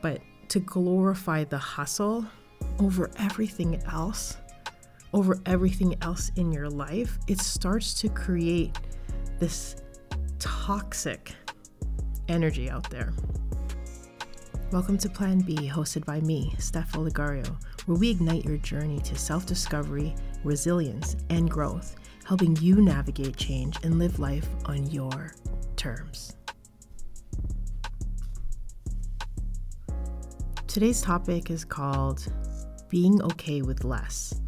But to glorify the hustle over everything else, over everything else in your life, it starts to create this toxic energy out there. Welcome to Plan B, hosted by me, Steph Olegario, where we ignite your journey to self discovery, resilience, and growth, helping you navigate change and live life on your terms. Today's topic is called Being Okay with Less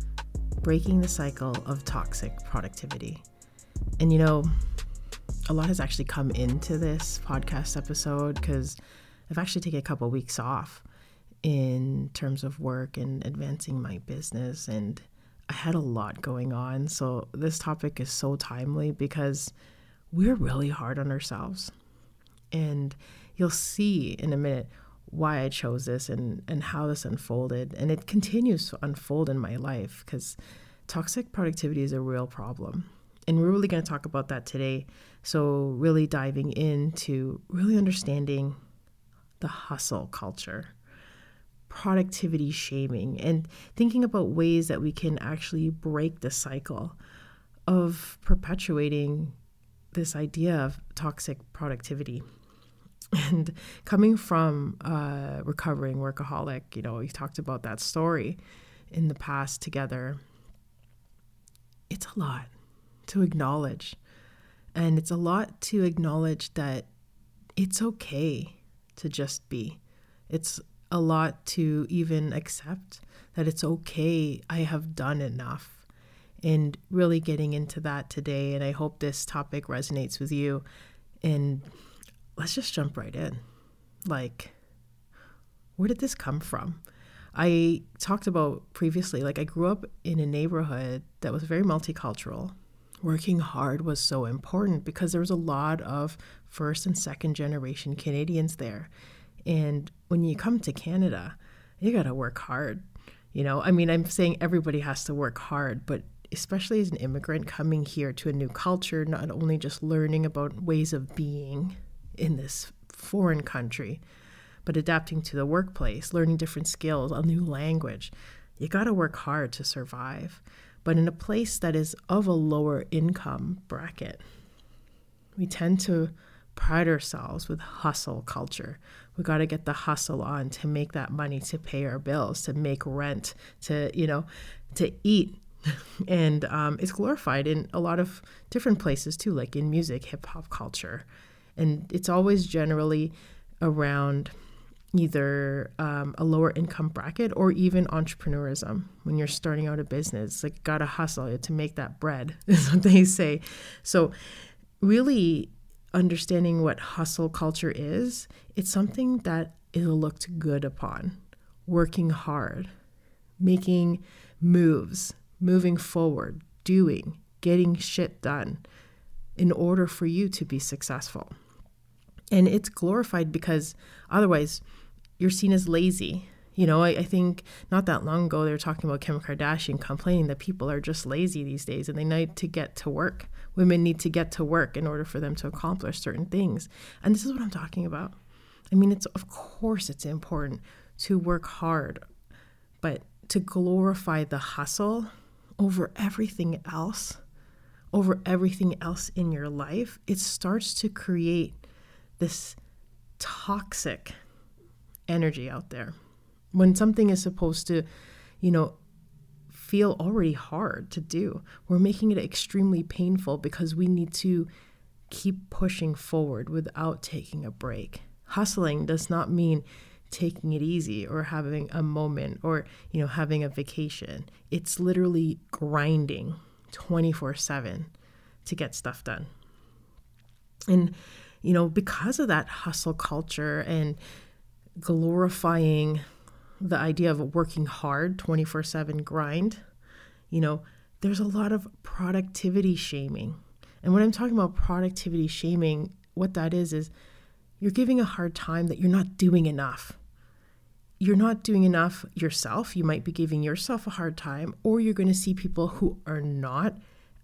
Breaking the Cycle of Toxic Productivity. And you know, a lot has actually come into this podcast episode because I've actually taken a couple of weeks off in terms of work and advancing my business and I had a lot going on. So this topic is so timely because we're really hard on ourselves. And you'll see in a minute why I chose this and, and how this unfolded. And it continues to unfold in my life because toxic productivity is a real problem. And we're really going to talk about that today. So, really diving into really understanding the hustle culture, productivity shaming, and thinking about ways that we can actually break the cycle of perpetuating this idea of toxic productivity. And coming from a recovering workaholic, you know, we talked about that story in the past together. It's a lot to acknowledge. And it's a lot to acknowledge that it's okay to just be. It's a lot to even accept that it's okay, I have done enough. And really getting into that today. And I hope this topic resonates with you. And let's just jump right in. Like, where did this come from? I talked about previously, like, I grew up in a neighborhood that was very multicultural. Working hard was so important because there was a lot of first and second generation Canadians there. And when you come to Canada, you got to work hard. You know, I mean, I'm saying everybody has to work hard, but especially as an immigrant coming here to a new culture, not only just learning about ways of being in this foreign country, but adapting to the workplace, learning different skills, a new language. You got to work hard to survive. But in a place that is of a lower income bracket, we tend to pride ourselves with hustle culture. We got to get the hustle on to make that money to pay our bills, to make rent, to, you know, to eat. and um, it's glorified in a lot of different places too, like in music, hip hop culture. And it's always generally around either um, a lower income bracket or even entrepreneurism when you're starting out a business like gotta hustle to make that bread is what they say so really understanding what hustle culture is, it's something that is looked good upon. Working hard, making moves, moving forward, doing, getting shit done in order for you to be successful. And it's glorified because otherwise you're seen as lazy you know, I, I, think not that long ago they were talking about Kim Kardashian complaining that people are just lazy these days and they need to get to work. Women need to get to work in order for them to accomplish certain things. And this is what I'm talking about. I mean, it's of course it's important to work hard, but to glorify the hustle over everything else, over everything else in your life, it starts to create this toxic energy out there when something is supposed to, you know, feel already hard to do, we're making it extremely painful because we need to keep pushing forward without taking a break. Hustling does not mean taking it easy or having a moment or, you know, having a vacation. It's literally grinding 24/7 to get stuff done. And you know, because of that hustle culture and glorifying the idea of working hard 24 7 grind, you know, there's a lot of productivity shaming. And when I'm talking about productivity shaming, what that is, is you're giving a hard time that you're not doing enough. You're not doing enough yourself. You might be giving yourself a hard time, or you're going to see people who are not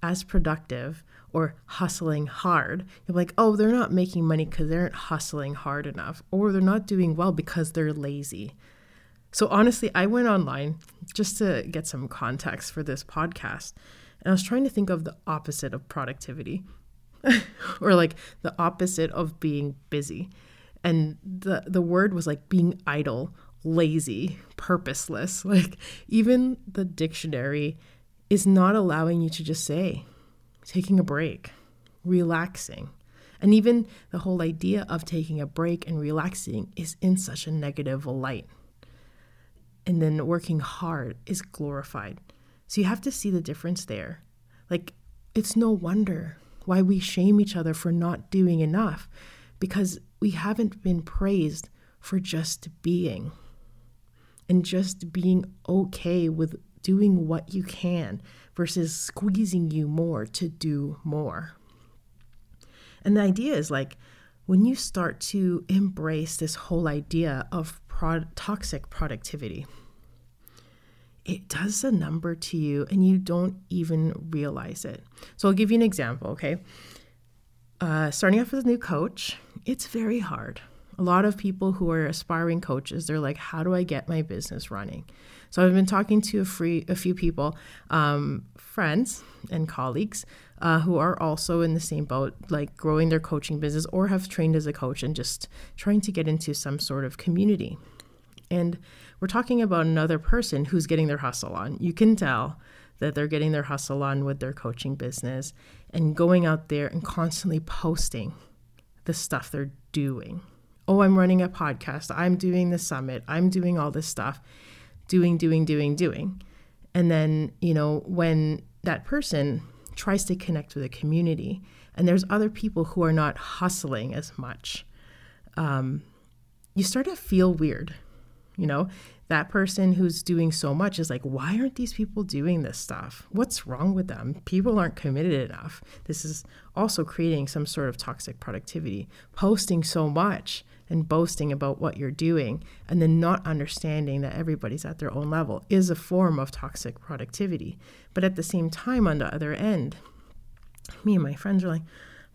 as productive or hustling hard. You're like, oh, they're not making money because they aren't hustling hard enough, or they're not doing well because they're lazy. So honestly, I went online just to get some context for this podcast, and I was trying to think of the opposite of productivity, or like the opposite of being busy. And the the word was like being idle, lazy, purposeless. Like even the dictionary is not allowing you to just say, taking a break, relaxing. And even the whole idea of taking a break and relaxing is in such a negative light. And then working hard is glorified. So you have to see the difference there. Like, it's no wonder why we shame each other for not doing enough because we haven't been praised for just being and just being okay with doing what you can versus squeezing you more to do more. And the idea is like when you start to embrace this whole idea of toxic productivity, it does a number to you and you don't even realize it. So I'll give you an example, okay? Uh, starting off as a new coach, it's very hard. A lot of people who are aspiring coaches, they're like, how do I get my business running? So I've been talking to a, free, a few people, um, friends and colleagues, uh, who are also in the same boat, like growing their coaching business or have trained as a coach and just trying to get into some sort of community. And we're talking about another person who's getting their hustle on. You can tell that they're getting their hustle on with their coaching business and going out there and constantly posting the stuff they're doing. Oh, I'm running a podcast. I'm doing the summit. I'm doing all this stuff doing, doing, doing, doing. And then, you know, when that person tries to connect with a community and there's other people who are not hustling as much, um, you start to feel weird. You know, that person who's doing so much is like, why aren't these people doing this stuff? What's wrong with them? People aren't committed enough. This is also creating some sort of toxic productivity. Posting so much and boasting about what you're doing and then not understanding that everybody's at their own level is a form of toxic productivity. But at the same time, on the other end, me and my friends are like,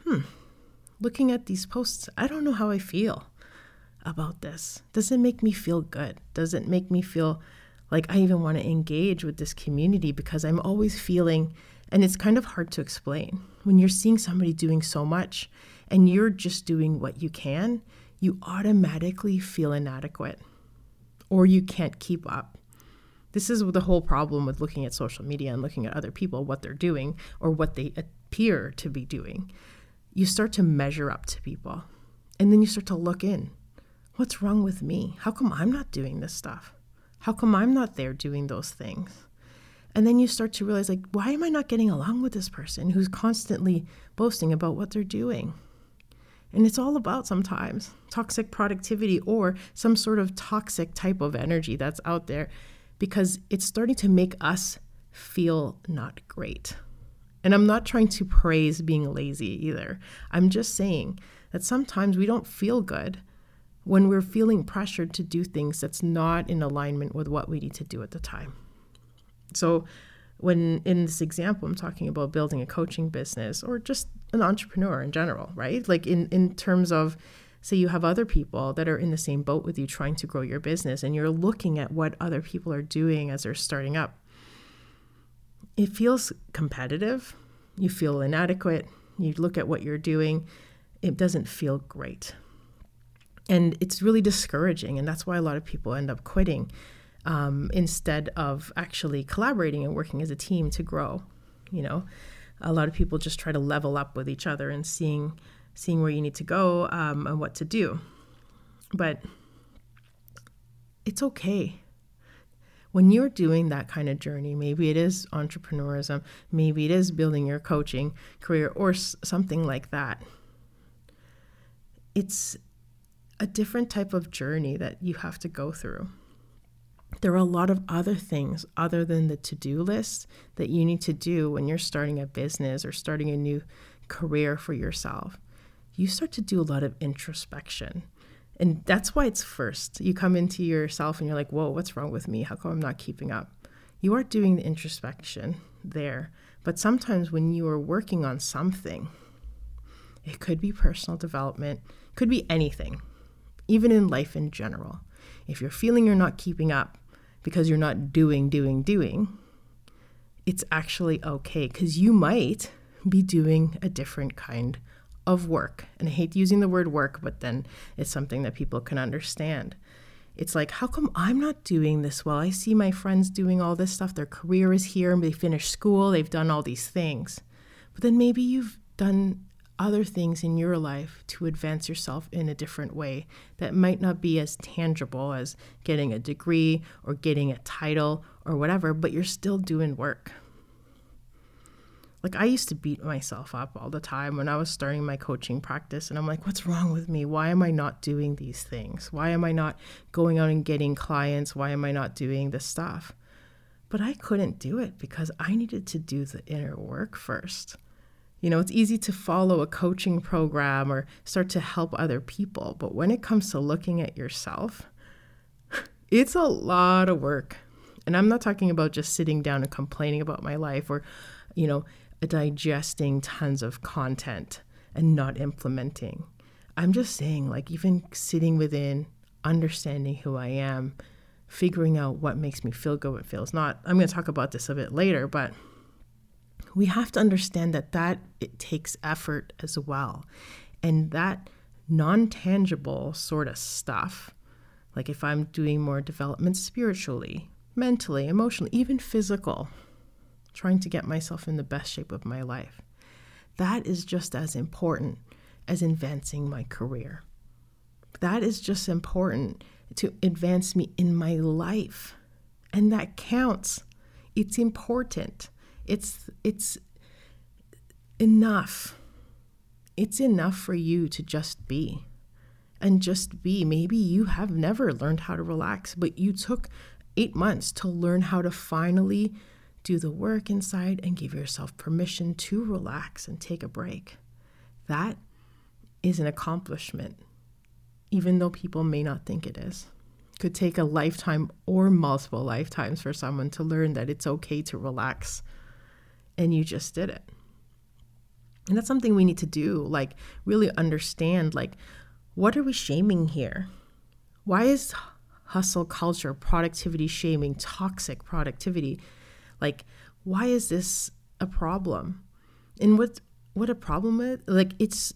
hmm, looking at these posts, I don't know how I feel about this. Does it make me feel good? Does it make me feel like I even want to engage with this community because I'm always feeling, and it's kind of hard to explain. When you're seeing somebody doing so much and you're just doing what you can, you automatically feel inadequate or you can't keep up. This is the whole problem with looking at social media and looking at other people, what they're doing or what they appear to be doing. You start to measure up to people and then you start to look in. What's wrong with me? How come I'm not doing this stuff? How come I'm not there doing those things? And then you start to realize, like, why am I not getting along with this person who's constantly boasting about what they're doing? And it's all about sometimes toxic productivity or some sort of toxic type of energy that's out there because it's starting to make us feel not great. And I'm not trying to praise being lazy either. I'm just saying that sometimes we don't feel good when we're feeling pressured to do things that's not in alignment with what we need to do at the time. So, when in this example, I'm talking about building a coaching business or just an entrepreneur in general, right? Like in, in terms of, say, you have other people that are in the same boat with you trying to grow your business and you're looking at what other people are doing as they're starting up. It feels competitive. You feel inadequate. You look at what you're doing, it doesn't feel great. And it's really discouraging. And that's why a lot of people end up quitting um, instead of actually collaborating and working as a team to grow, you know a lot of people just try to level up with each other and seeing seeing where you need to go um, and what to do. But it's okay. When you're doing that kind of journey, maybe it is entrepreneurism, maybe it is building your coaching career or s- something like that. It's a different type of journey that you have to go through there are a lot of other things other than the to do list that you need to do when you're starting a business or starting a new career for yourself. You start to do a lot of introspection. And that's why it's first. You come into yourself and you're like, whoa, what's wrong with me? How come I'm not keeping up? You are doing the introspection there. But sometimes when you are working on something, it could be personal development, could be anything, even in life in general. If you're feeling you're not keeping up because you're not doing, doing, doing, it's actually okay because you might be doing a different kind of work. And I hate using the word work, but then it's something that people can understand. It's like, how come I'm not doing this well? I see my friends doing all this stuff. Their career is here, and they finished school, they've done all these things. But then maybe you've done other things in your life to advance yourself in a different way that might not be as tangible as getting a degree or getting a title or whatever, but you're still doing work. Like I used to beat myself up all the time when I was starting my coaching practice and I'm like, what's wrong with me? Why am I not doing these things? Why am I not going out and getting clients? Why am I not doing this stuff? But I couldn't do it because I needed to do the inner work first. You know, it's easy to follow a coaching program or start to help other people, but when it comes to looking at yourself, it's a lot of work. And I'm not talking about just sitting down and complaining about my life or, you know, digesting tons of content and not implementing. I'm just saying, like, even sitting within, understanding who I am, figuring out what makes me feel good, what feels not. I'm going to talk about this a bit later, but we have to understand that that it takes effort as well. And that non-tangible sort of stuff, like if I'm doing more development spiritually, mentally, emotionally, even physical, trying to get myself in the best shape of my life. That is just as important as advancing my career. That is just important to advance me in my life. And that counts. It's important. It's it's enough. It's enough for you to just be. And just be. Maybe you have never learned how to relax, but you took 8 months to learn how to finally do the work inside and give yourself permission to relax and take a break. That is an accomplishment, even though people may not think it is. Could take a lifetime or multiple lifetimes for someone to learn that it's okay to relax, and you just did it. And that's something we need to do, like really understand like what are we shaming here? Why is hustle culture, productivity shaming, toxic productivity? Like, why is this a problem? And what what a problem is like it's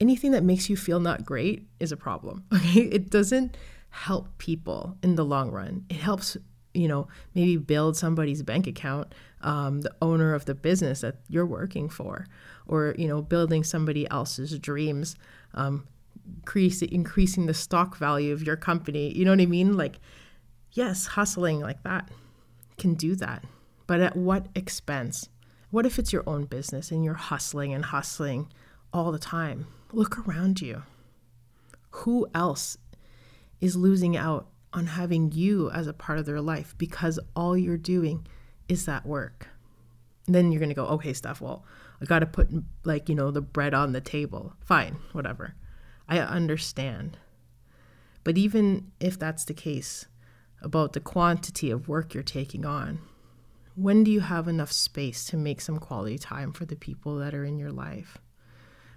anything that makes you feel not great is a problem. Okay. It doesn't help people in the long run. It helps, you know, maybe build somebody's bank account, um, the owner of the business that you're working for, or, you know, building somebody else's dreams, um, increase, increasing the stock value of your company. You know what I mean? Like, yes, hustling like that can do that. But at what expense? What if it's your own business and you're hustling and hustling all the time? Look around you. Who else is losing out on having you as a part of their life because all you're doing is that work? And then you're going to go, okay, Steph, well, I got to put like, you know, the bread on the table. Fine, whatever. I understand. But even if that's the case about the quantity of work you're taking on, when do you have enough space to make some quality time for the people that are in your life?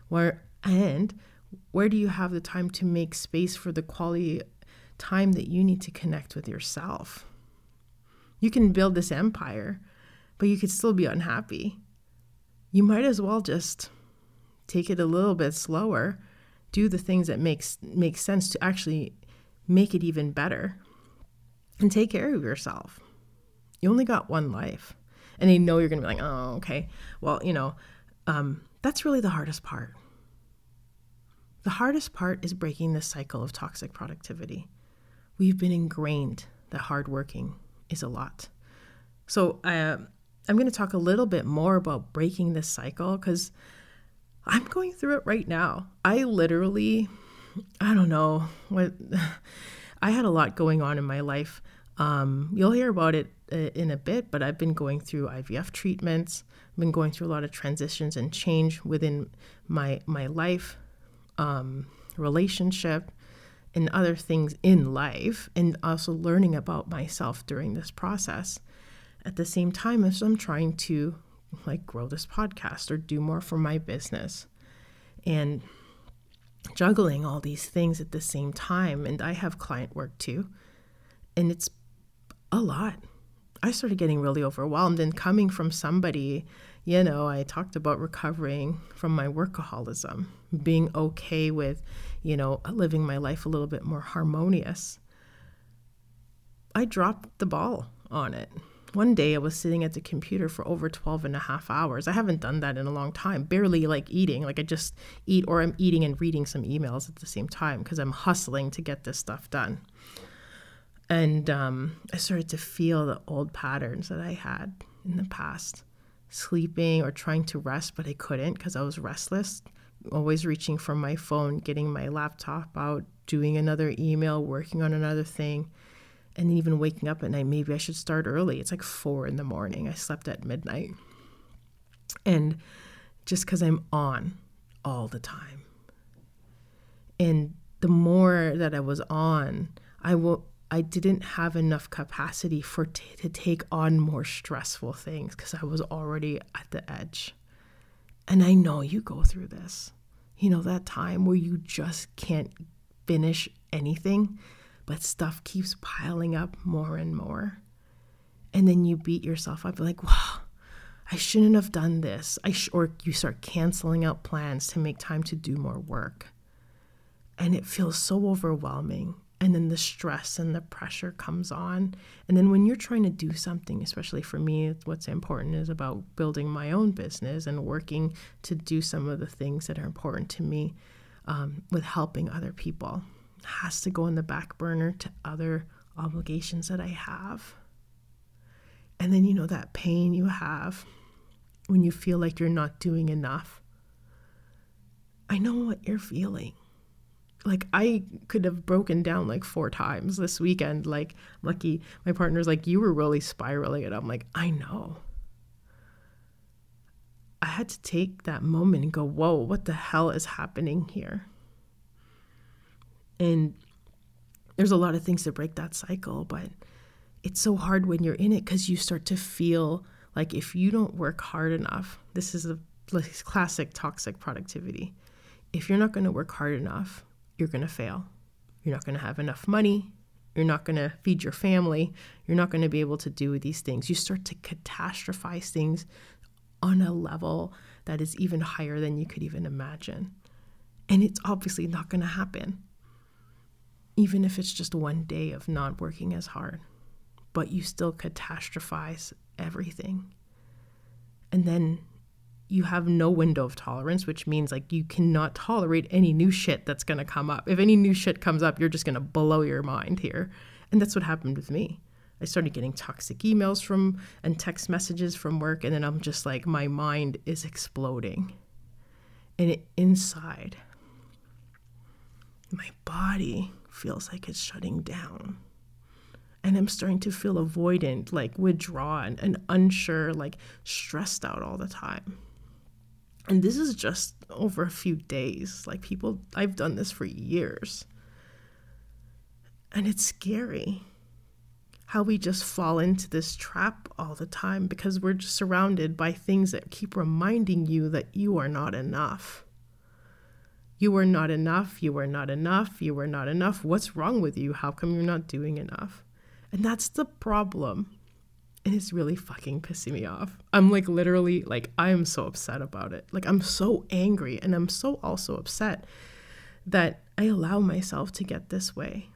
Where and where do you have the time to make space for the quality time that you need to connect with yourself? You can build this empire, but you could still be unhappy. You might as well just take it a little bit slower, do the things that makes make sense to actually make it even better and take care of yourself you only got one life. And they know you're going to be like, oh, okay. Well, you know, um, that's really the hardest part. The hardest part is breaking the cycle of toxic productivity. We've been ingrained that hardworking is a lot. So uh, I'm going to talk a little bit more about breaking this cycle because I'm going through it right now. I literally, I don't know what, I had a lot going on in my life. Um, you'll hear about it uh, in a bit, but I've been going through IVF treatments. I've been going through a lot of transitions and change within my my life, um, relationship, and other things in life, and also learning about myself during this process. At the same time as I'm trying to like grow this podcast or do more for my business. And juggling all these things at the same time. And I have client work too. And it's a lot. I started getting really overwhelmed and coming from somebody, you know, I talked about recovering from my workaholism, being okay with, you know, living my life a little bit more harmonious. I dropped the ball on it. One day I was sitting at the computer for over 12 and a half hours. I haven't done that in a long time, barely like eating. Like I just eat or I'm eating and reading some emails at the same time because I'm hustling to get this stuff done. And um, I started to feel the old patterns that I had in the past sleeping or trying to rest, but I couldn't because I was restless, always reaching for my phone, getting my laptop out, doing another email, working on another thing and even waking up at night, maybe I should start early. It's like four in the morning. I slept at midnight. And just because I'm on all the time. And the more that I was on, I will I didn't have enough capacity for t- to take on more stressful things because I was already at the edge. And I know you go through this. You know that time where you just can't finish anything but stuff keeps piling up more and more. And then you beat yourself up like, wow, I shouldn't have done this. I sh-, or you start canceling out plans to make time to do more work. And it feels so overwhelming. And then the stress and the pressure comes on. And then when you're trying to do something, especially for me, what's important is about building my own business and working to do some of the things that are important to me um, with helping other people has to go in the back burner to other obligations that I have. And then, you know, that pain you have when you feel like you're not doing enough. I know what you're feeling. Like, I could have broken down like four times this weekend. Like, lucky my partner's like, You were really spiraling. And I'm like, I know. I had to take that moment and go, Whoa, what the hell is happening here? And there's a lot of things to break that cycle, but it's so hard when you're in it because you start to feel like if you don't work hard enough, this is a classic toxic productivity. If you're not going to work hard enough, you're going to fail. You're not going to have enough money. You're not going to feed your family. You're not going to be able to do these things. You start to catastrophize things on a level that is even higher than you could even imagine. And it's obviously not going to happen even if it's just one day of not working as hard, but you still catastrophize everything. And then you have no window of tolerance, which means like you cannot tolerate any new shit that's gonna come up. If any new shit comes up, you're just gonna blow your mind here. And that's what happened with me. I started getting toxic emails from and text messages from work, and then I'm just like, my mind is exploding. And it, inside, my body feels like it's shutting down. And I'm starting to feel avoidant, like withdrawn and unsure, like stressed out all the time. And this is just over a few days. Like people, I've done this for years. And it's scary how we just fall into this trap all the time because we're just surrounded by things that keep reminding you that you are not enough. You are not enough. You are not enough. You are not enough. What's wrong with you? How come you're not doing enough? And that's the problem. And it's really fucking pissing me off. I'm like literally like I am so upset about it. Like I'm so angry and I'm so also upset that I allow myself to get this way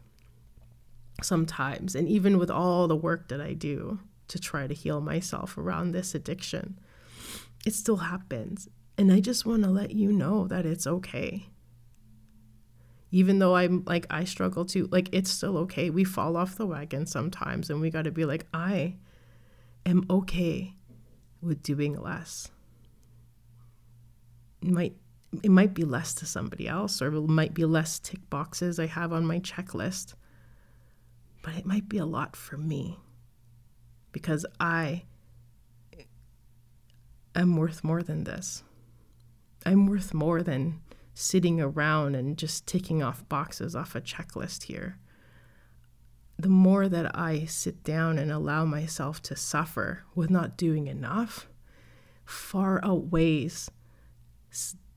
sometimes. And even with all the work that I do to try to heal myself around this addiction, it still happens. And I just want to let you know that it's okay even though I'm like, I struggle too, like, it's still okay. We fall off the wagon sometimes, and we got to be like, I am okay with doing less. It might it might be less to somebody else, or it might be less tick boxes I have on my checklist, but it might be a lot for me because I am worth more than this. I'm worth more than sitting around and just ticking off boxes off a checklist here. The more that I sit down and allow myself to suffer with not doing enough, far outweighs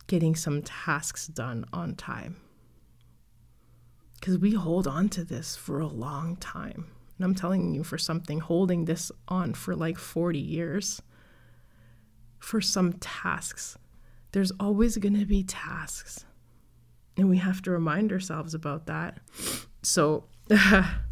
getting some tasks done on time. Because we hold on to this for a long time. And I'm telling you, for something, holding this on for like 40 years, for some tasks, there's always going to be tasks. And we have to remind ourselves about that. So,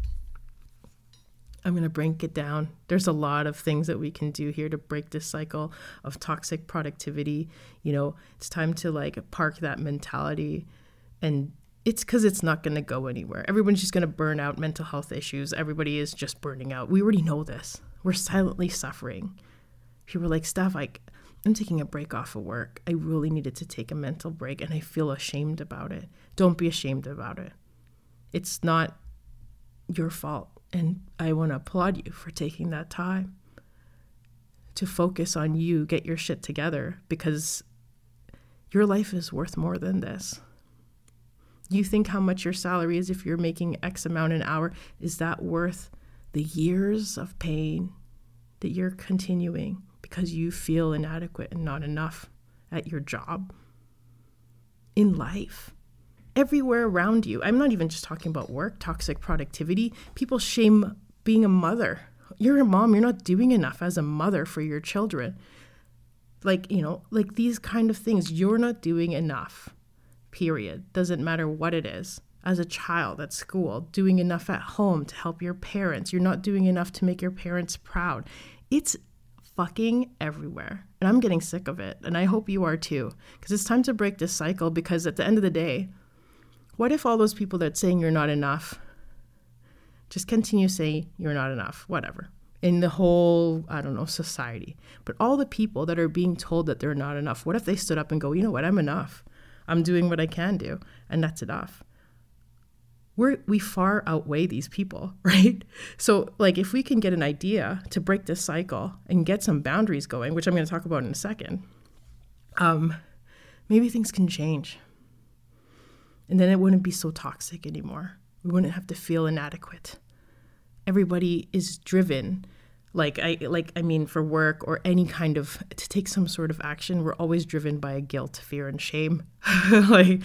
I'm going to break it down. There's a lot of things that we can do here to break this cycle of toxic productivity. You know, it's time to like park that mentality and it's because it's not going to go anywhere. Everyone's just going to burn out mental health issues. Everybody is just burning out. We already know this. We're silently suffering. People are like, Steph, like, I'm taking a break off of work. I really needed to take a mental break and I feel ashamed about it. Don't be ashamed about it. It's not your fault. And I want to applaud you for taking that time to focus on you, get your shit together because your life is worth more than this. You think how much your salary is if you're making X amount an hour. Is that worth the years of pain that you're continuing because you feel inadequate and not enough at your job? In life, everywhere around you. I'm not even just talking about work, toxic productivity. People shame being a mother. You're a mom, you're not doing enough as a mother for your children. Like, you know, like these kind of things. You're not doing enough, period. Doesn't matter what it is. As a child at school, doing enough at home to help your parents. You're not doing enough to make your parents proud. It's fucking everywhere. And I'm getting sick of it. And I hope you are too. Because it's time to break this cycle because at the end of the day, what if all those people that saying you're not enough just continue saying you're not enough, whatever, in the whole, I don't know, society. But all the people that are being told that they're not enough, what if they stood up and go, you know what, I'm enough. I'm doing what I can do, and that's enough. We're, we far outweigh these people, right? So, like, if we can get an idea to break this cycle and get some boundaries going, which I'm going to talk about in a second, um, maybe things can change. And then it wouldn't be so toxic anymore. We wouldn't have to feel inadequate. Everybody is driven like I like I mean for work or any kind of to take some sort of action, we're always driven by guilt, fear and shame. like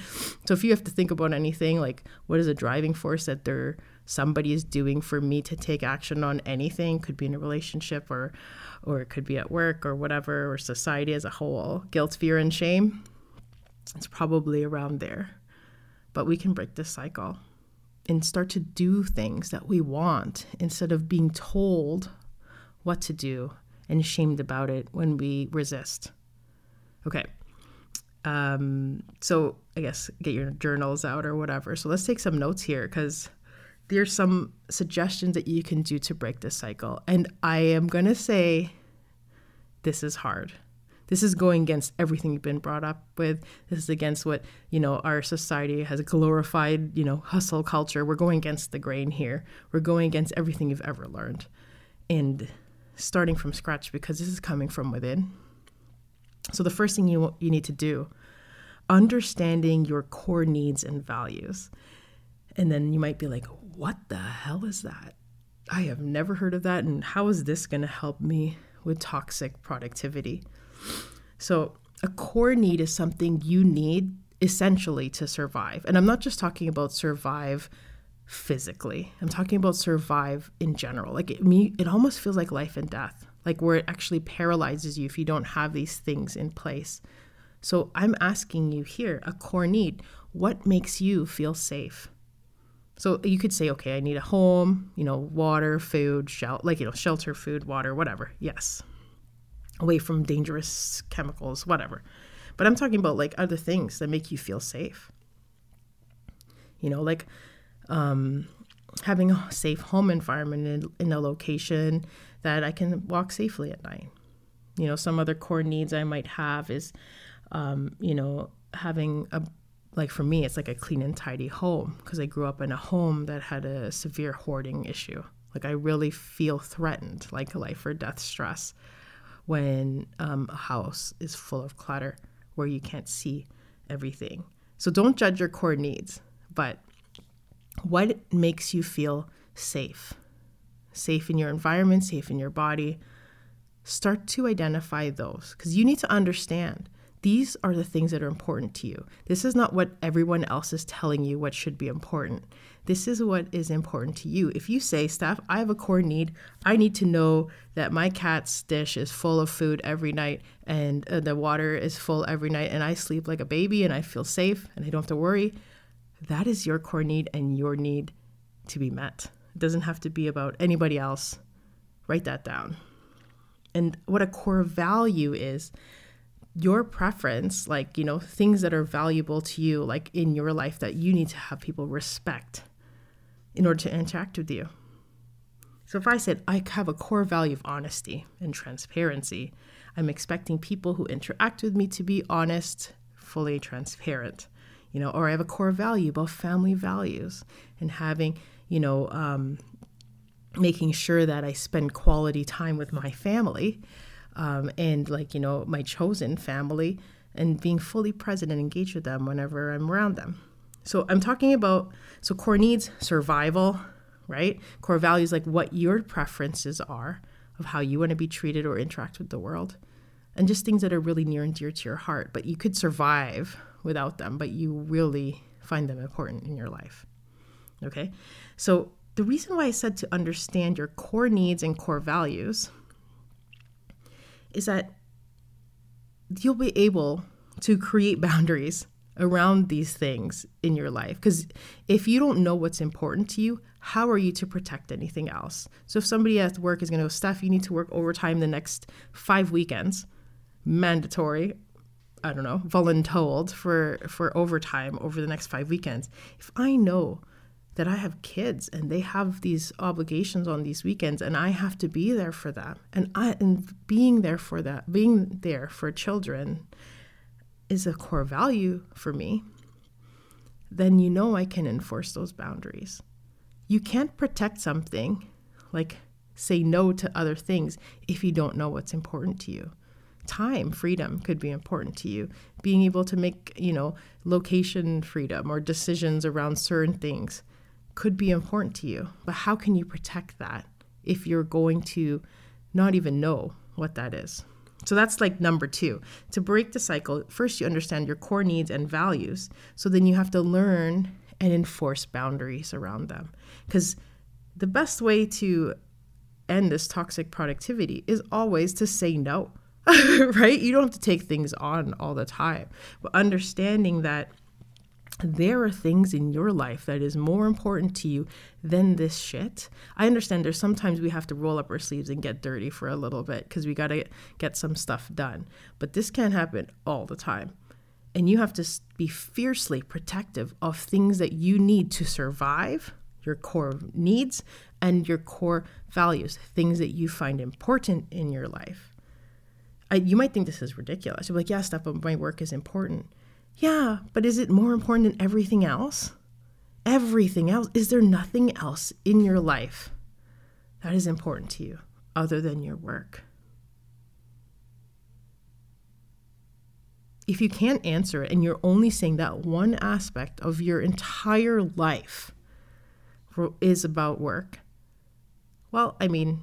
so if you have to think about anything like what is a driving force that there somebody is doing for me to take action on anything, could be in a relationship or or it could be at work or whatever or society as a whole. Guilt, fear and shame. It's probably around there. But we can break this cycle and start to do things that we want instead of being told what to do and shamed about it when we resist. Okay. Um, so I guess get your journals out or whatever. So let's take some notes here because there's some suggestions that you can do to break this cycle. And I am going to say this is hard. This is going against everything you've been brought up with. This is against what, you know, our society has glorified, you know, hustle culture. We're going against the grain here. We're going against everything you've ever learned. And starting from scratch because this is coming from within. So the first thing you you need to do understanding your core needs and values. And then you might be like, "What the hell is that? I have never heard of that and how is this going to help me with toxic productivity?" So, a core need is something you need essentially to survive. And I'm not just talking about survive physically. I'm talking about survive in general. Like it me it almost feels like life and death. Like where it actually paralyzes you if you don't have these things in place. So I'm asking you here, a core need, what makes you feel safe? So you could say, okay, I need a home, you know, water, food, shelter, like, you know, shelter, food, water, whatever. Yes away from dangerous chemicals, whatever. But I'm talking about like other things that make you feel safe. You know, like um, having a safe home environment in, in a location that I can walk safely at night. You know, some other core needs I might have is, um, you know, having a like for me, it's like a clean and tidy home because I grew up in a home that had a severe hoarding issue. Like I really feel threatened, like life or death stress when um, a house is full of clutter where you can't see everything. So don't judge your core needs, but what makes you feel safe? Safe in your environment, safe in your body. start to identify those because you need to understand these are the things that are important to you. This is not what everyone else is telling you what should be important. This is what is important to you. If you say, Steph, I have a core need, I need to know that my cat's dish is full of food every night and uh, the water is full every night and I sleep like a baby and I feel safe and I don't have to worry. That is your core need and your need to be met. It doesn't have to be about anybody else. Write that down. And what a core value is your preference, like, you know, things that are valuable to you, like in your life that you need to have people respect in order to interact with you. So if I said, I have a core value of honesty and transparency, I'm expecting people who interact with me to be honest, fully transparent, you know, or I have a core value about family values and having, you know, um, making sure that I spend quality time with my family um, and like you know my chosen family and being fully present and engaged with them whenever i'm around them so i'm talking about so core needs survival right? Core values like what your preferences are of how you want to be treated or interact with the world and just things that are really near and dear to your heart but you could survive without them but you really find them important in your life okay? So the reason why i said to understand your core needs and core values is that you'll be able to create boundaries around these things in your life. Because if you don't know what's important to you, how are you to protect anything else? So if somebody at work is going to go, Steph, you need to work overtime the next five weekends, mandatory. I don't know, voluntold for for overtime over the next five weekends. If I know that I have kids and they have these obligations on these weekends and I have to be there for them. And I and being there for that, being there for children is a core value for me. Then you know I can enforce those boundaries. You can't protect something like say no to other things if you don't know what's important to you. Time freedom could be important to you. Being able to make, you know, location freedom or decisions around certain things could be important to you. But how can you protect that if you're going to not even know what that is? So that's like number two. To break the cycle, first you understand your core needs and values. So then you have to learn and enforce boundaries around them. Because the best way to end this toxic productivity is always to say no, right? You don't have to take things on all the time, but understanding that there are things in your life that is more important to you than this shit. I understand there's sometimes we have to roll up our sleeves and get dirty for a little bit because we got to get some Steph done. But this can't happen all the time. And you have to be fiercely protective of things that you need to survive, your core needs, and your core values, things that you find important in your life. I, you might think this is ridiculous. You're like, yeah, stuff, but my work is important yeah, but is it more important than everything else? Everything else? Is there nothing else in your life that is important to you other than your work? If you can't answer it and you're only saying that one aspect of your entire life is about work, well, I mean,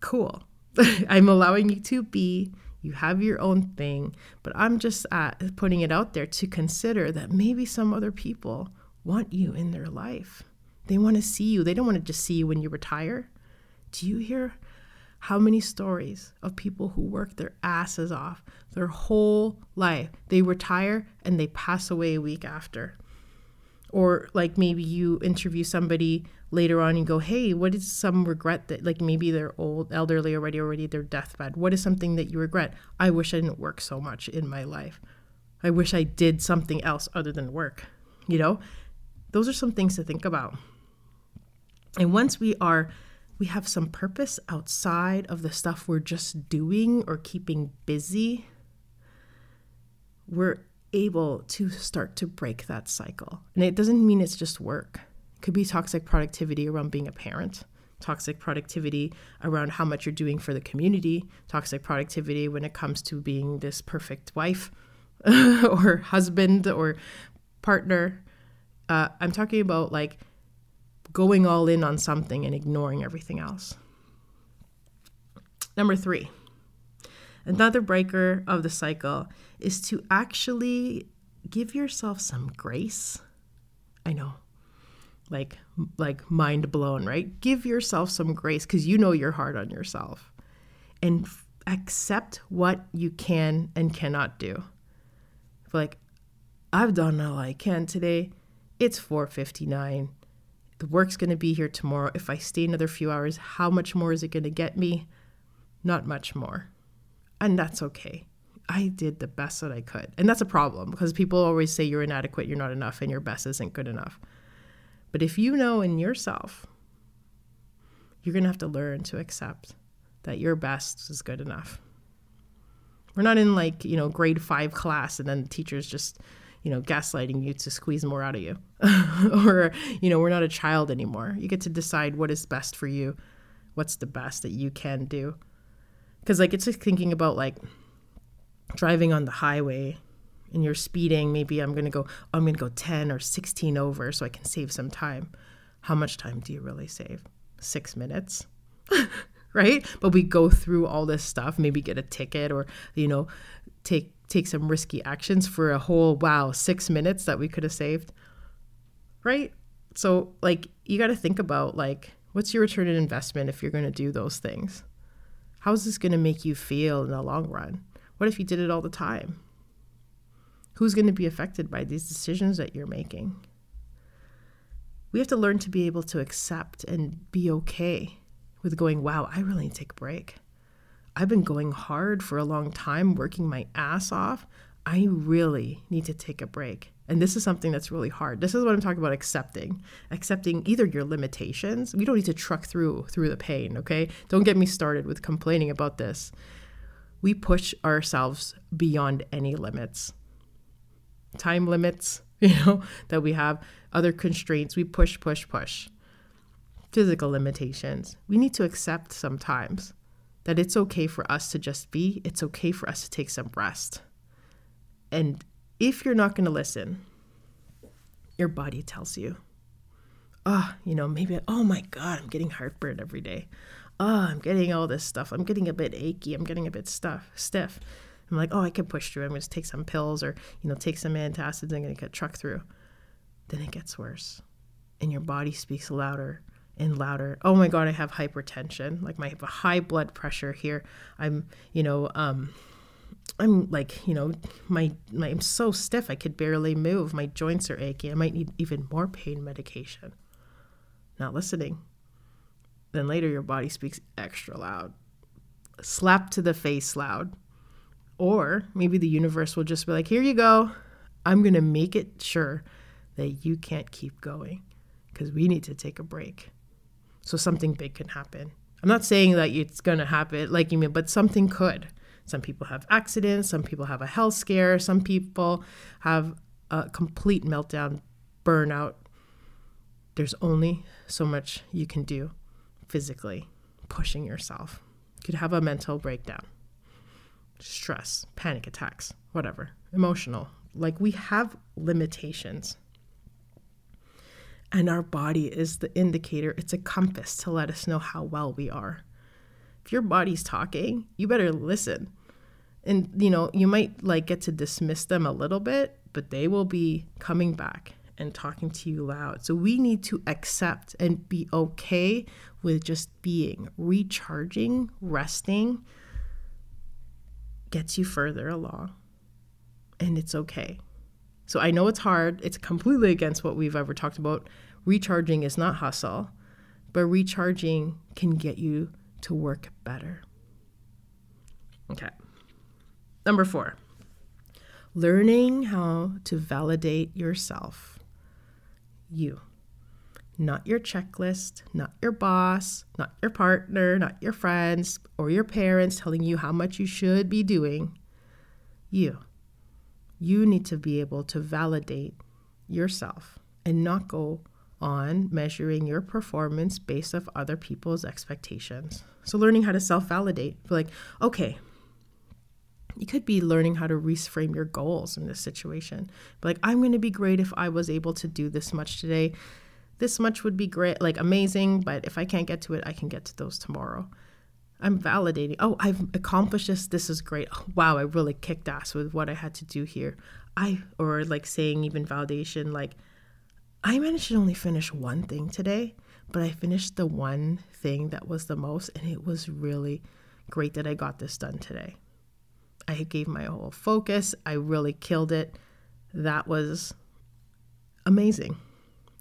cool. I'm allowing you to be you have your own thing, but I'm just uh, putting it out there to consider that maybe some other people want you in their life. They want to see you. They don't want to just see you when you retire. Do you hear how many stories of people who work their asses off their whole life? They retire and they pass away a week after. Or like maybe you interview somebody later on and go, hey, what is some regret that, like maybe they're old, elderly already, already their deathbed. What is something that you regret? I wish I didn't work so much in my life. I wish I did something else other than work. You know, those are some things to think about. And once we are, we have some purpose outside of the stuff we're just doing or keeping busy, we're able to start to break that cycle. And it doesn't mean it's just work could be toxic productivity around being a parent, toxic productivity around how much you're doing for the community, toxic productivity when it comes to being this perfect wife or husband or partner. Uh, I'm talking about like going all in on something and ignoring everything else. Number three, another breaker of the cycle is to actually give yourself some grace. I know. Like like mind blown, right? Give yourself some grace cuz you know you're hard on yourself. And f- accept what you can and cannot do. Like I've done all I can today. It's 4:59. The work's going to be here tomorrow. If I stay another few hours, how much more is it going to get me? Not much more. And that's okay. I did the best that I could. And that's a problem because people always say you're inadequate, you're not enough, and your best isn't good enough. But if you know in yourself, you're going to have to learn to accept that your best is good enough. We're not in like, you know, grade five class and then the teacher's just, you know, gaslighting you to squeeze more out of you. or, you know, we're not a child anymore. You get to decide what is best for you, what's the best that you can do. Because, like, it's just thinking about like, driving on the highway and you're speeding, maybe I'm going to go, I'm going to go 10 or 16 over so I can save some time. How much time do you really save? Six minutes? right? But we go through all this stuff, maybe get a ticket or, you know, take take some risky actions for a whole wow, 6 minutes that we could have saved. Right? So like you got to think about like what's your return on investment if you're going to do those things? How is this going to make you feel in the long run? What if you did it all the time? Who's going to be affected by these decisions that you're making? We have to learn to be able to accept and be okay with going, wow, I really need to take a break. I've been going hard for a long time, working my ass off. I really need to take a break. And this is something that's really hard. This is what I'm talking about accepting. Accepting either your limitations. We don't need to truck through through the pain, okay? Don't get me started with complaining about this we push ourselves beyond any limits. Time limits, you know, that we have, other constraints, we push, push, push. Physical limitations. We need to accept sometimes that it's okay for us to just be, it's okay for us to take some rest. And if you're not going to listen, your body tells you, oh, you know, maybe, oh my God, I'm getting heartburn every day oh, I'm getting all this stuff. I'm getting a bit achy. I'm getting a bit stuff, stiff. I'm like, oh, I can push through. I'm going to take some pills or, you know, take some antacids. I'm going to get truck through. Then it gets worse. And your body speaks louder and louder. Oh my God, I have hypertension. Like my I have a high blood pressure here. I'm, you know, um, I'm like, you know, my, my I'm so stiff I could barely move. My joints are achy. I might need even more pain medication. Not listening then later your body speaks extra loud, slap to the face loud. Or maybe the universe will just be like, here you go. I'm going to make it sure that you can't keep going because we need to take a break. So something big can happen. I'm not saying that it's going to happen like you mean, but something could. Some people have accidents, some people have a health scare, some people have a complete meltdown, burnout. There's only so much you can do physically pushing yourself. You could have a mental breakdown, stress, panic attacks, whatever, emotional. Like we have limitations. And our body is the indicator, it's a compass to let us know how well we are. If your body's talking, you better listen. And you know, you might like get to dismiss them a little bit, but they will be coming back and talking to you loud. So we need to accept and be okay with just being. Recharging, resting gets you further along. And it's okay. So I know it's hard. It's completely against what we've ever talked about. Recharging is not hustle, but recharging can get you to work better. Okay. Number four, learning how to validate yourself. You not your checklist, not your boss, not your partner, not your friends or your parents telling you how much you should be doing. You. You need to be able to validate yourself and not go on measuring your performance based off other people's expectations. So learning how to self-validate, like, okay, you could be learning how to reframe your goals in this situation. Like, I'm going to be great if I was able to do this much today this much would be great, like amazing, but if I can't get to it, I can get to those tomorrow. I'm validating. Oh, I've accomplished this. This is great. Oh, wow, I really kicked ass with what I had to do here. I, or like saying even validation, like, I managed to only finish one thing today, but I finished the one thing that was the most, and it was really great that I got this done today. I gave my whole focus. I really killed it. That was amazing.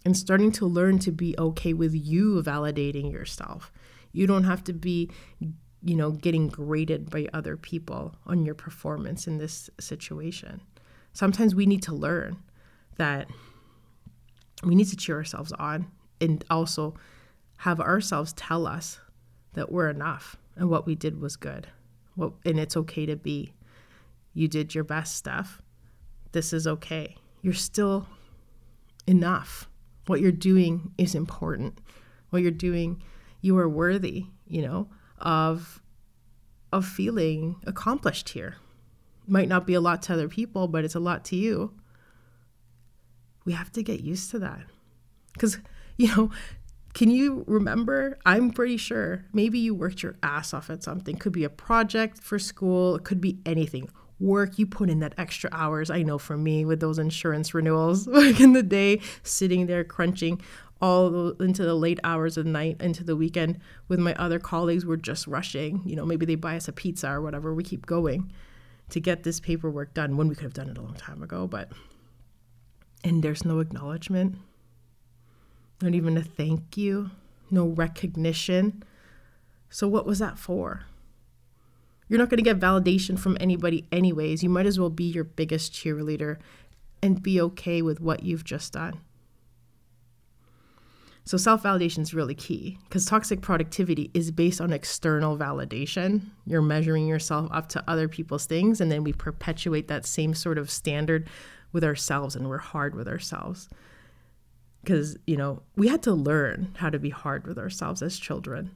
And starting to learn to be okay with you validating yourself. You don't have to be, you know, getting graded by other people on your performance in this situation. Sometimes we need to learn that we need to cheer ourselves on and also have ourselves tell us that we're enough and what we did was good. What, and it's okay to be. You did your best stuff. This is okay. You're still enough. What you're doing is important. What you're doing, you are worthy, you know, of of feeling accomplished here. Might not be a lot to other people, but it's a lot to you. We have to get used to that. Cuz you know, can you remember? I'm pretty sure maybe you worked your ass off at something. Could be a project for school, it could be anything. Work, you put in that extra hours. I know for me with those insurance renewals back in the day, sitting there crunching all into the late hours of the night, into the weekend with my other colleagues. We're just rushing. You know, maybe they buy us a pizza or whatever. We keep going to get this paperwork done when we could have done it a long time ago. But, and there's no acknowledgement not even a thank you, no recognition. So, what was that for? You're not going to get validation from anybody, anyways. You might as well be your biggest cheerleader and be okay with what you've just done. So, self validation is really key because toxic productivity is based on external validation. You're measuring yourself up to other people's things, and then we perpetuate that same sort of standard with ourselves, and we're hard with ourselves because you know we had to learn how to be hard with ourselves as children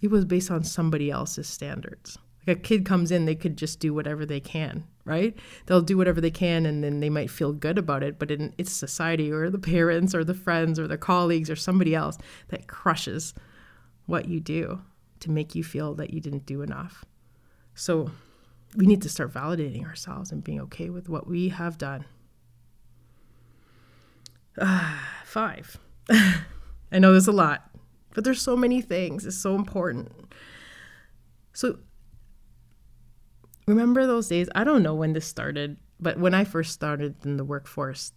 it was based on somebody else's standards like a kid comes in they could just do whatever they can right they'll do whatever they can and then they might feel good about it but in it's society or the parents or the friends or the colleagues or somebody else that crushes what you do to make you feel that you didn't do enough so we need to start validating ourselves and being okay with what we have done Ah, five. I know there's a lot, but there's so many things. It's so important. So remember those days? I don't know when this started, but when I first started in the workforce,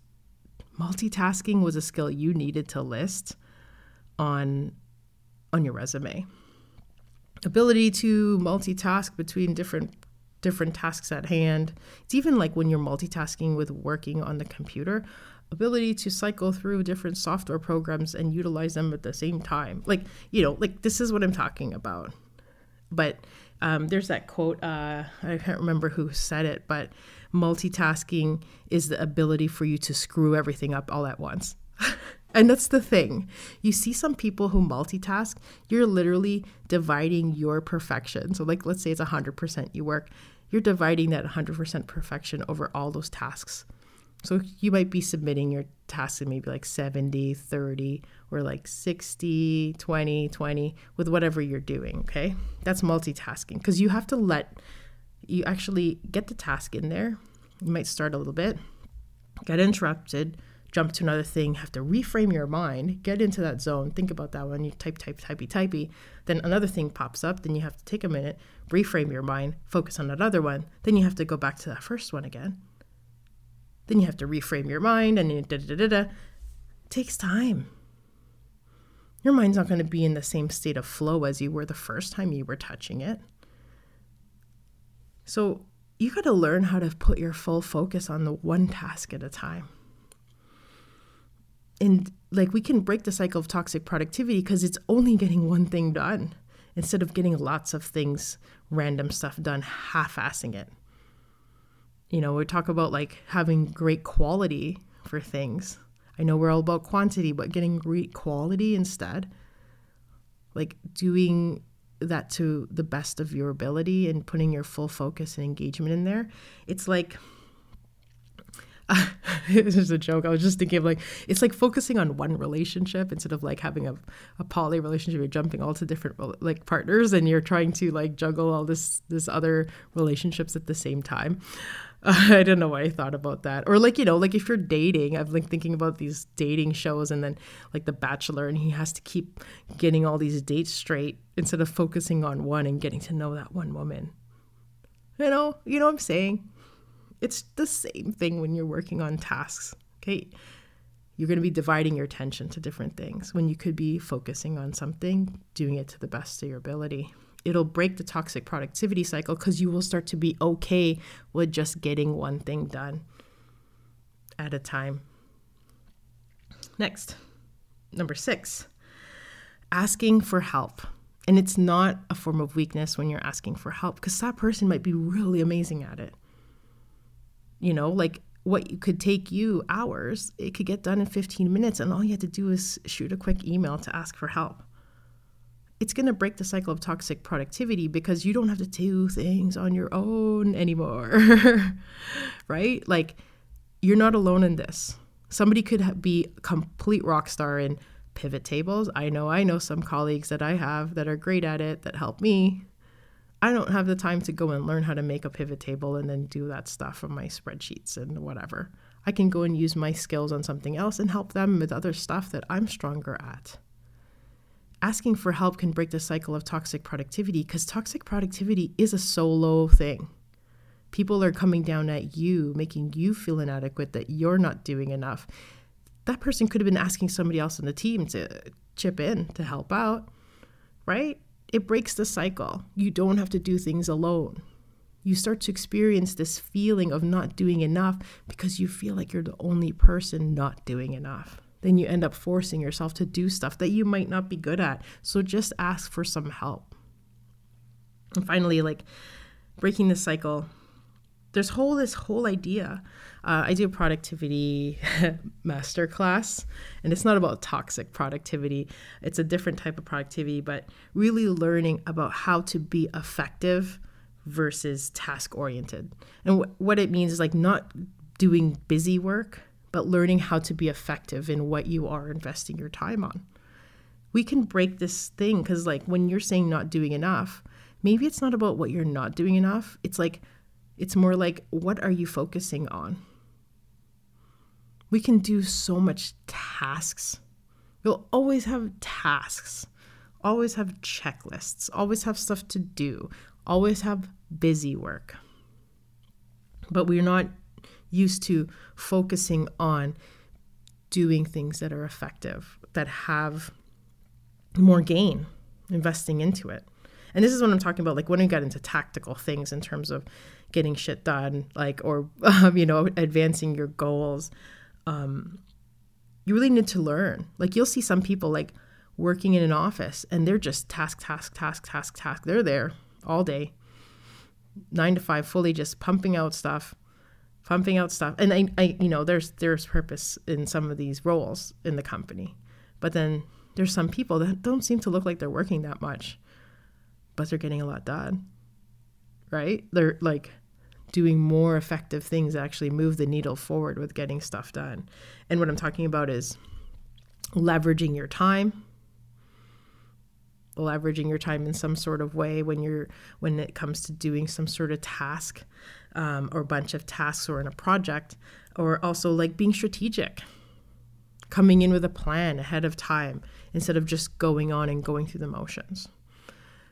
multitasking was a skill you needed to list on on your resume. Ability to multitask between different different tasks at hand. It's even like when you're multitasking with working on the computer ability to cycle through different software programs and utilize them at the same time. Like, you know, like this is what I'm talking about. But um, there's that quote, uh, I can't remember who said it, but multitasking is the ability for you to screw everything up all at once. and that's the thing. You see some people who multitask, you're literally dividing your perfection. So, like, let's say it's 100% you work, you're dividing that 100% perfection over all those tasks so you might be submitting your tasks in maybe like 70, 30, or like 60, 20, 20 with whatever you're doing. Okay. That's multitasking because you have to let you actually get the task in there. You might start a little bit, get interrupted, jump to another thing, have to reframe your mind, get into that zone, think about that one, you type, type, typey, typey. Then another thing pops up, then you have to take a minute, reframe your mind, focus on that other one. Then you have to go back to that first one again then you have to reframe your mind and da da da da. It takes time. Your mind's not going to be in the same state of flow as you were the first time you were touching it. So you got to learn how to put your full focus on the one task at a time. And like we can break the cycle of toxic productivity because it's only getting one thing done instead of getting lots of things, random stuff done, half assing it you know, we talk about like having great quality for things. I know we're all about quantity, but getting great quality instead, like doing that to the best of your ability and putting your full focus and engagement in there. It's like it's just a joke. I was just thinking of like it's like focusing on one relationship instead of like having a, a poly relationship. You're jumping all to different like partners and you're trying to like juggle all this this other relationships at the same time. I don't know why I thought about that. Or like you know, like if you're dating, I've like thinking about these dating shows and then like The Bachelor, and he has to keep getting all these dates straight instead of focusing on one and getting to know that one woman. You know, you know what I'm saying? It's the same thing when you're working on tasks. Okay. You're going to be dividing your attention to different things when you could be focusing on something, doing it to the best of your ability. It'll break the toxic productivity cycle because you will start to be okay with just getting one thing done at a time. Next, number six, asking for help. And it's not a form of weakness when you're asking for help because that person might be really amazing at it you know, like what could take you hours, it could get done in 15 minutes. And all you have to do is shoot a quick email to ask for help. It's going to break the cycle of toxic productivity because you don't have to do things on your own anymore. right? Like, you're not alone in this. Somebody could be a complete rock star in pivot tables. I know I know some colleagues that I have that are great at it that help me I don't have the time to go and learn how to make a pivot table and then do that stuff on my spreadsheets and whatever. I can go and use my skills on something else and help them with other stuff that I'm stronger at. Asking for help can break the cycle of toxic productivity because toxic productivity is a solo thing. People are coming down at you, making you feel inadequate that you're not doing enough. That person could have been asking somebody else on the team to chip in to help out, right? it breaks the cycle. You don't have to do things alone. You start to experience this feeling of not doing enough because you feel like you're the only person not doing enough. Then you end up forcing yourself to do stuff that you might not be good at. So just ask for some help. And finally, like breaking the cycle, there's whole this whole idea uh, I do a productivity master class, and it's not about toxic productivity. It's a different type of productivity, but really learning about how to be effective versus task oriented. And wh- what it means is like not doing busy work, but learning how to be effective in what you are investing your time on. We can break this thing because, like, when you're saying not doing enough, maybe it's not about what you're not doing enough. It's like, it's more like, what are you focusing on? We can do so much tasks. We'll always have tasks, always have checklists, always have stuff to do, always have busy work. But we're not used to focusing on doing things that are effective, that have more gain, investing into it. And this is what I'm talking about, like when we got into tactical things in terms of getting shit done, like, or, um, you know, advancing your goals um, you really need to learn. Like you'll see some people like working in an office and they're just task, task, task, task, task. They're there all day, nine to five, fully just pumping out stuff, pumping out stuff. And I, I, you know, there's there's purpose in some of these roles in the company, but then there's some people that don't seem to look like they're working that much, but they're getting a lot done. Right? They're like doing more effective things actually move the needle forward with getting stuff done. And what I'm talking about is leveraging your time leveraging your time in some sort of way when you're when it comes to doing some sort of task um, or a bunch of tasks or in a project or also like being strategic coming in with a plan ahead of time instead of just going on and going through the motions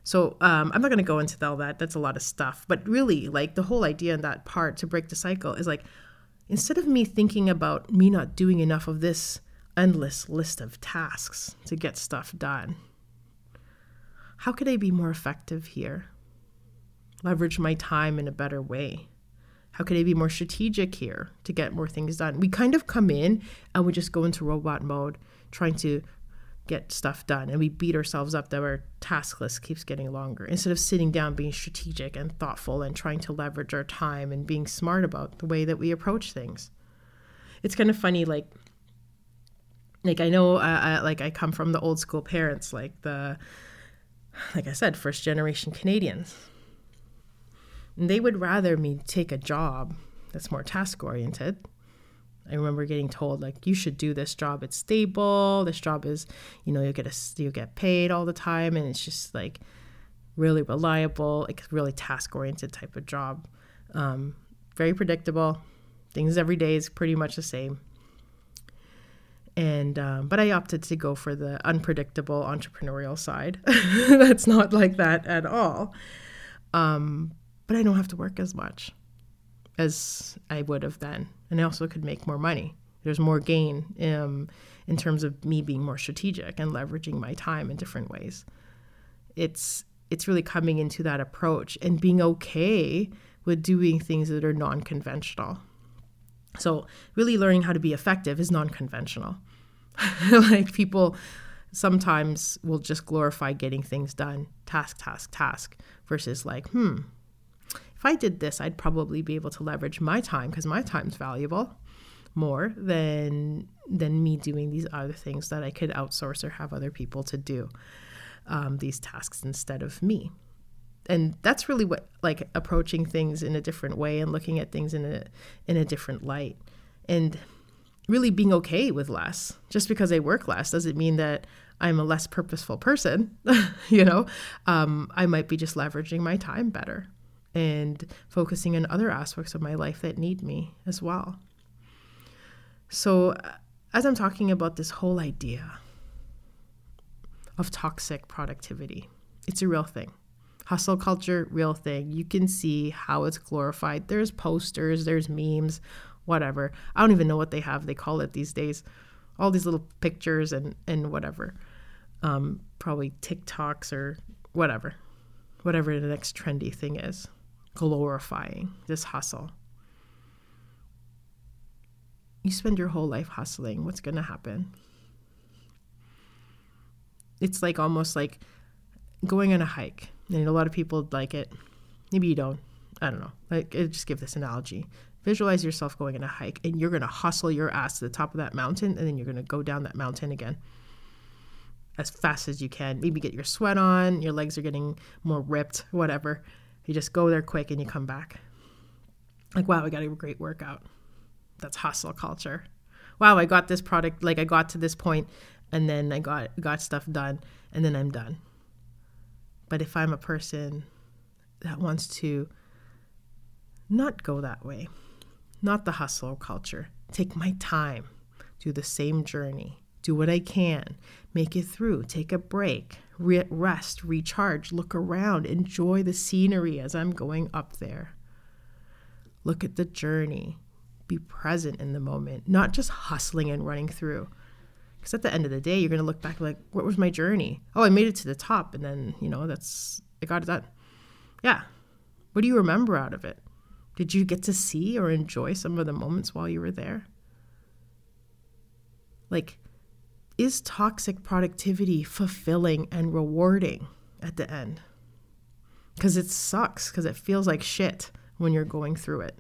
so um, I'm not going to go into all that. That's a lot of stuff. But really, like the whole idea in that part to break the cycle is like, instead of me thinking about me not doing enough of this endless list of tasks to get stuff done, how could I be more effective here? Leverage my time in a better way. How could I be more strategic here to get more things done? We kind of come in and we just go into robot mode, trying to get stuff done and we beat ourselves up that our task list keeps getting longer instead of sitting down being strategic and thoughtful and trying to leverage our time and being smart about the way that we approach things it's kind of funny like like i know uh, I, like i come from the old school parents like the like i said first generation canadians and they would rather me take a job that's more task oriented I remember getting told like you should do this job. It's stable. This job is, you know, you get a you get paid all the time, and it's just like really reliable, like really task oriented type of job. Um, very predictable. Things every day is pretty much the same. And um, but I opted to go for the unpredictable entrepreneurial side. That's not like that at all. Um, but I don't have to work as much as I would have then, and I also could make more money. There's more gain um, in terms of me being more strategic and leveraging my time in different ways. It's it's really coming into that approach and being okay with doing things that are non-conventional. So really learning how to be effective is non-conventional. like people sometimes will just glorify getting things done, task, task, task, versus like, hmm, I did this, I'd probably be able to leverage my time because my time's valuable more than than me doing these other things that I could outsource or have other people to do um, these tasks instead of me. And that's really what like approaching things in a different way and looking at things in a in a different light. And really being okay with less. Just because I work less doesn't mean that I'm a less purposeful person. you know, um, I might be just leveraging my time better and focusing on other aspects of my life that need me as well. So, as I'm talking about this whole idea of toxic productivity, it's a real thing. Hustle culture, real thing. You can see how it's glorified. There's posters, there's memes, whatever. I don't even know what they have. They call it these days. All these little pictures and, and whatever. Um, probably TikToks or whatever. Whatever the next trendy thing is glorifying this hustle. You spend your whole life hustling. What's going to happen? It's like almost like going on a hike. And a lot of people like it. Maybe you don't. I don't know. Like, I just give this analogy. Visualize yourself going on a hike and you're going to hustle your ass to the top of that mountain and then you're going to go down that mountain again as fast as you can. Maybe get your sweat on, your legs are getting more ripped, whatever. You just go there quick and you come back. Like, wow, I got a great workout. That's hustle culture. Wow, I got this product, like I got to this point and then I got got stuff done and then I'm done. But if I'm a person that wants to not go that way, not the hustle culture, take my time, do the same journey, do what I can, make it through, take a break, re- rest, recharge, look around, enjoy the scenery as I'm going up there. Look at the journey, be present in the moment, not just hustling and running through. Because at the end of the day, you're going to look back like, what was my journey? Oh, I made it to the top, and then, you know, that's, I got it done. Yeah. What do you remember out of it? Did you get to see or enjoy some of the moments while you were there? Like, is toxic productivity fulfilling and rewarding at the end? Because it sucks, because it feels like shit when you're going through it.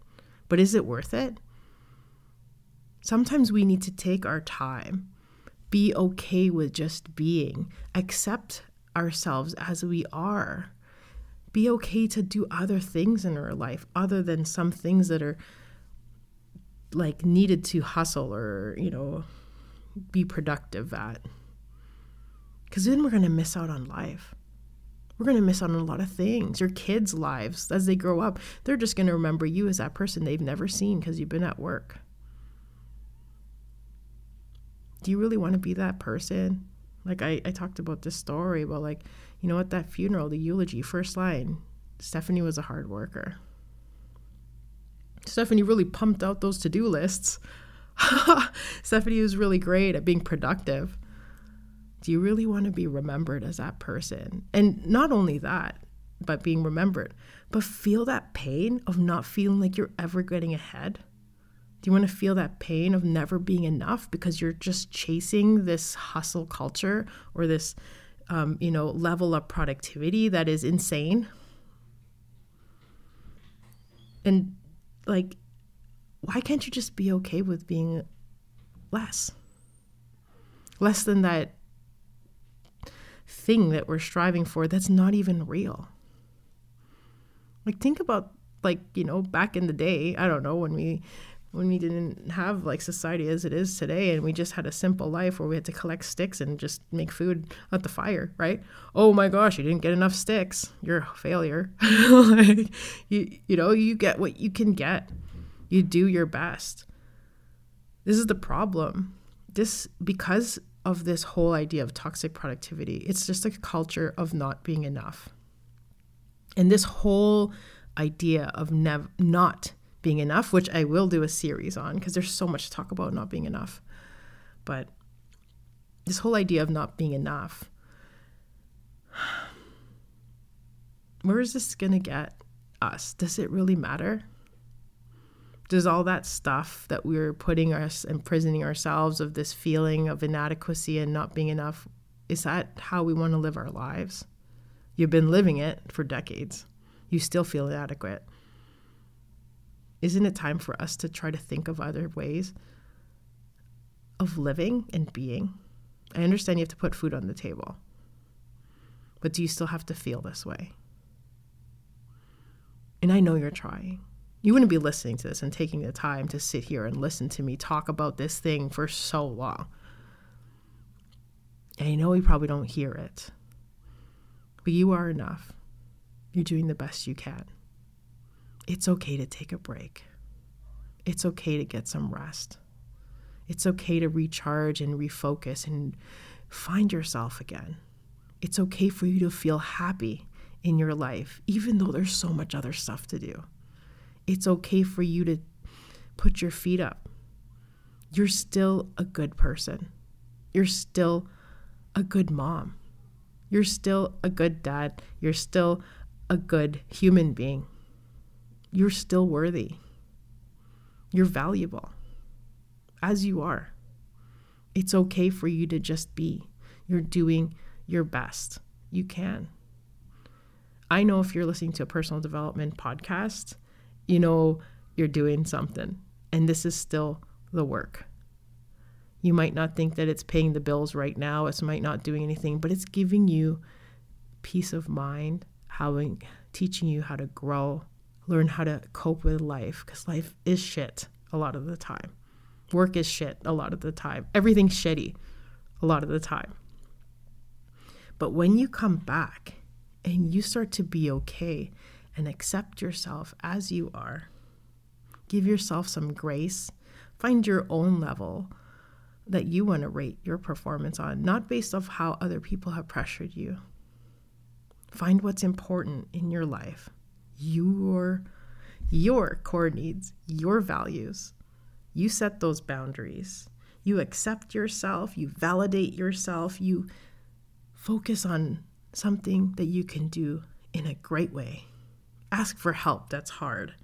But is it worth it? Sometimes we need to take our time, be okay with just being, accept ourselves as we are, be okay to do other things in our life other than some things that are like needed to hustle or, you know, be productive at. Because then we're going to miss out on life. We're going to miss out on a lot of things. Your kids' lives, as they grow up, they're just going to remember you as that person they've never seen because you've been at work. Do you really want to be that person? Like, I, I talked about this story about, like, you know, at that funeral, the eulogy, first line, Stephanie was a hard worker. Stephanie really pumped out those to do lists. Stephanie was really great at being productive. Do you really want to be remembered as that person? And not only that, but being remembered, but feel that pain of not feeling like you're ever getting ahead? Do you want to feel that pain of never being enough because you're just chasing this hustle culture or this, um, you know, level of productivity that is insane? And like, why can't you just be okay with being less? Less than that thing that we're striving for that's not even real. Like, think about, like, you know, back in the day, I don't know, when we when we didn't have like society as it is today and we just had a simple life where we had to collect sticks and just make food at the fire right oh my gosh you didn't get enough sticks you're a failure like, you, you know you get what you can get you do your best this is the problem this because of this whole idea of toxic productivity it's just a culture of not being enough and this whole idea of nev- not being enough, which I will do a series on because there's so much to talk about not being enough. But this whole idea of not being enough, where is this going to get us? Does it really matter? Does all that stuff that we're putting us imprisoning ourselves of this feeling of inadequacy and not being enough, is that how we want to live our lives? You've been living it for decades. You still feel inadequate isn't it time for us to try to think of other ways of living and being? I understand you have to put food on the table, but do you still have to feel this way? And I know you're trying. You wouldn't be listening to this and taking the time to sit here and listen to me talk about this thing for so long. And I know you probably don't hear it, but you are enough. You're doing the best you can it's okay to take a break. It's okay to get some rest. It's okay to recharge and refocus and find yourself again. It's okay for you to feel happy in your life, even though there's so much other stuff to do. It's okay for you to put your feet up. You're still a good person. You're still a good mom. You're still a good dad. You're still a good human being you're still worthy. You're valuable as you are. It's okay for you to just be. You're doing your best. You can. I know if you're listening to a personal development podcast, you know you're doing something, and this is still the work. You might not think that it's paying the bills right now, it might not doing anything, but it's giving you peace of mind, how teaching you how to grow, learn how to cope with life because life is shit a lot of the time. Work is shit a lot of the time. Everything's shitty a lot of the time. But when you come back and you start to be okay and accept yourself as you are, give yourself some grace, find your own level that you want to rate your performance on, not based off how other people have pressured you. Find what's important in your life your your core needs, your values. You set those boundaries. You accept yourself, you validate yourself, you focus on something that you can do in a great way. Ask for help, that's hard.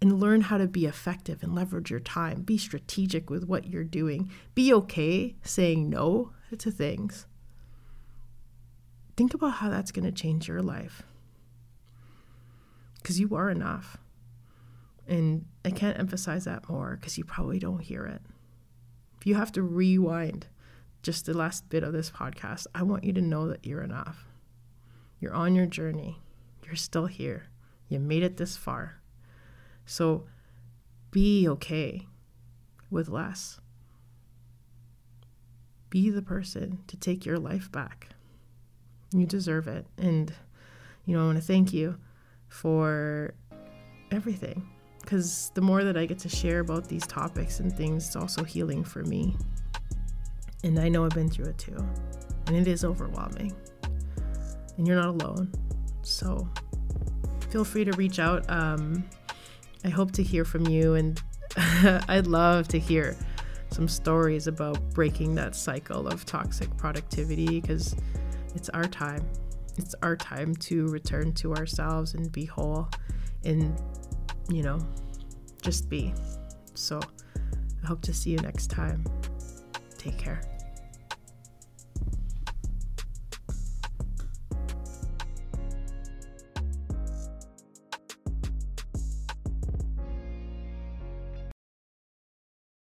And learn how to be effective and leverage your time. Be strategic with what you're doing. Be okay saying no to things. Think about how that's going to change your life because you are enough. And I can't emphasize that more because you probably don't hear it. If you have to rewind just the last bit of this podcast, I want you to know that you're enough. You're on your journey, you're still here, you made it this far. So be okay with less. Be the person to take your life back. You deserve it. And, you know, I want to thank you for everything. Because the more that I get to share about these topics and things, it's also healing for me. And I know I've been through it too. And it is overwhelming. And you're not alone. So feel free to reach out. Um, I hope to hear from you. And I'd love to hear some stories about breaking that cycle of toxic productivity because it's our time it's our time to return to ourselves and be whole and, you know, just be. So I hope to see you next time. Take care.